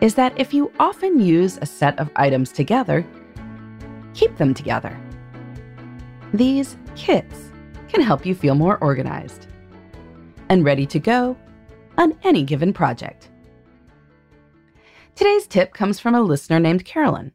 is that if you often use a set of items together, keep them together. These kits can help you feel more organized and ready to go on any given project. Today's tip comes from a listener named Carolyn,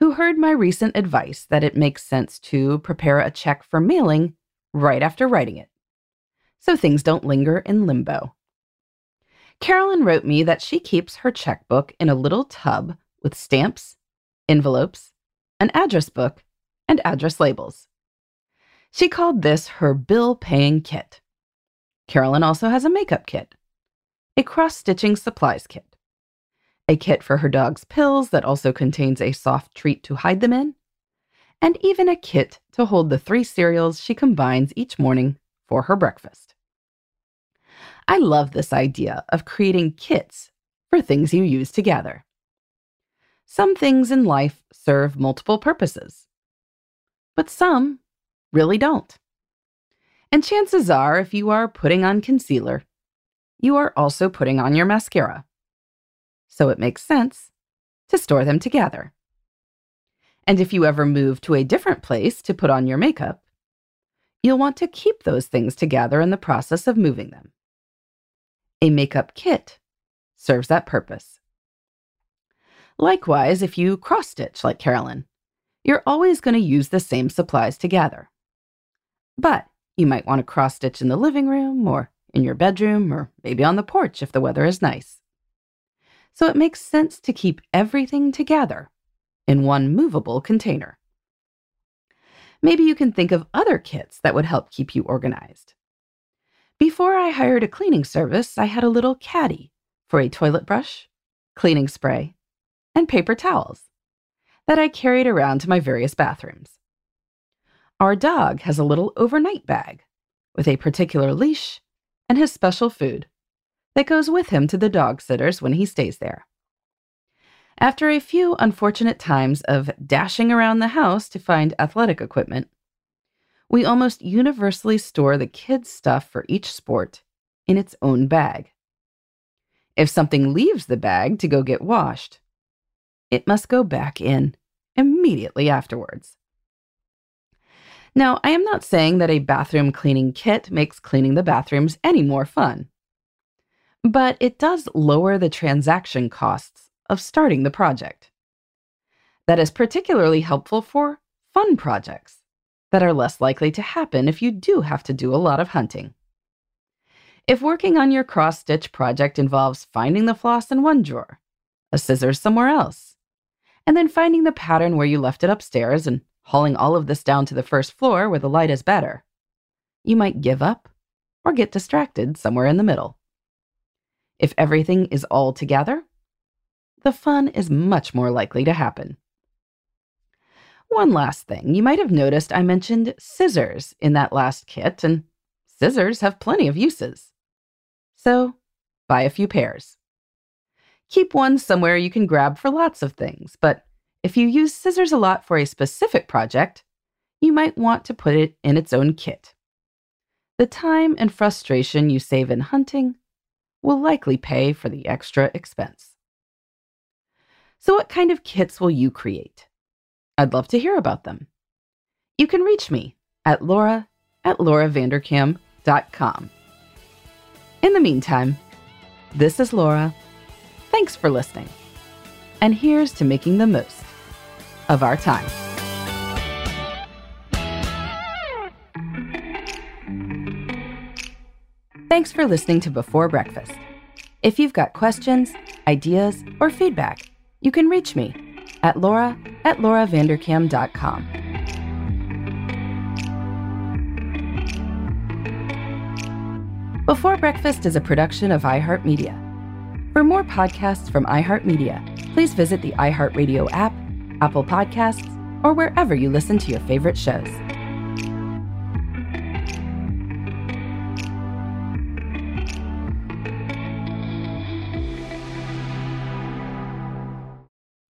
who heard my recent advice that it makes sense to prepare a check for mailing right after writing it, so things don't linger in limbo. Carolyn wrote me that she keeps her checkbook in a little tub with stamps, envelopes, an address book, and address labels. She called this her bill paying kit. Carolyn also has a makeup kit, a cross stitching supplies kit, a kit for her dog's pills that also contains a soft treat to hide them in, and even a kit to hold the three cereals she combines each morning for her breakfast. I love this idea of creating kits for things you use together. Some things in life serve multiple purposes, but some really don't. And chances are, if you are putting on concealer, you are also putting on your mascara. So it makes sense to store them together. And if you ever move to a different place to put on your makeup, you'll want to keep those things together in the process of moving them. A makeup kit serves that purpose. Likewise, if you cross stitch like Carolyn, you're always going to use the same supplies together. But you might want to cross stitch in the living room or in your bedroom or maybe on the porch if the weather is nice. So it makes sense to keep everything together in one movable container. Maybe you can think of other kits that would help keep you organized. Before I hired a cleaning service, I had a little caddy for a toilet brush, cleaning spray, and paper towels that I carried around to my various bathrooms. Our dog has a little overnight bag with a particular leash and his special food that goes with him to the dog sitters when he stays there. After a few unfortunate times of dashing around the house to find athletic equipment, we almost universally store the kids' stuff for each sport in its own bag. If something leaves the bag to go get washed, it must go back in immediately afterwards. Now, I am not saying that a bathroom cleaning kit makes cleaning the bathrooms any more fun, but it does lower the transaction costs of starting the project. That is particularly helpful for fun projects that are less likely to happen if you do have to do a lot of hunting. If working on your cross stitch project involves finding the floss in one drawer, a scissors somewhere else, and then finding the pattern where you left it upstairs and hauling all of this down to the first floor where the light is better, you might give up or get distracted somewhere in the middle. If everything is all together, the fun is much more likely to happen. One last thing, you might have noticed I mentioned scissors in that last kit, and scissors have plenty of uses. So, buy a few pairs. Keep one somewhere you can grab for lots of things, but if you use scissors a lot for a specific project, you might want to put it in its own kit. The time and frustration you save in hunting will likely pay for the extra expense. So, what kind of kits will you create? I'd love to hear about them. You can reach me at laura at lauravanderkam.com. In the meantime, this is Laura. Thanks for listening. And here's to making the most of our time. Thanks for listening to Before Breakfast. If you've got questions, ideas, or feedback, you can reach me at laura at lauravanderkam.com. Before Breakfast is a production of iHeartMedia. For more podcasts from iHeartMedia, please visit the iHeartRadio app, Apple Podcasts, or wherever you listen to your favorite shows.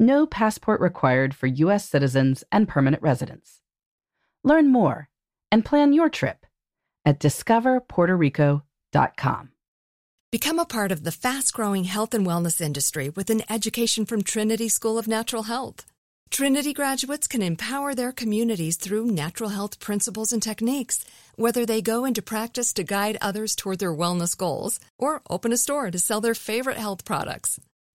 No passport required for U.S. citizens and permanent residents. Learn more and plan your trip at discoverpuertorico.com. Become a part of the fast growing health and wellness industry with an education from Trinity School of Natural Health. Trinity graduates can empower their communities through natural health principles and techniques, whether they go into practice to guide others toward their wellness goals or open a store to sell their favorite health products.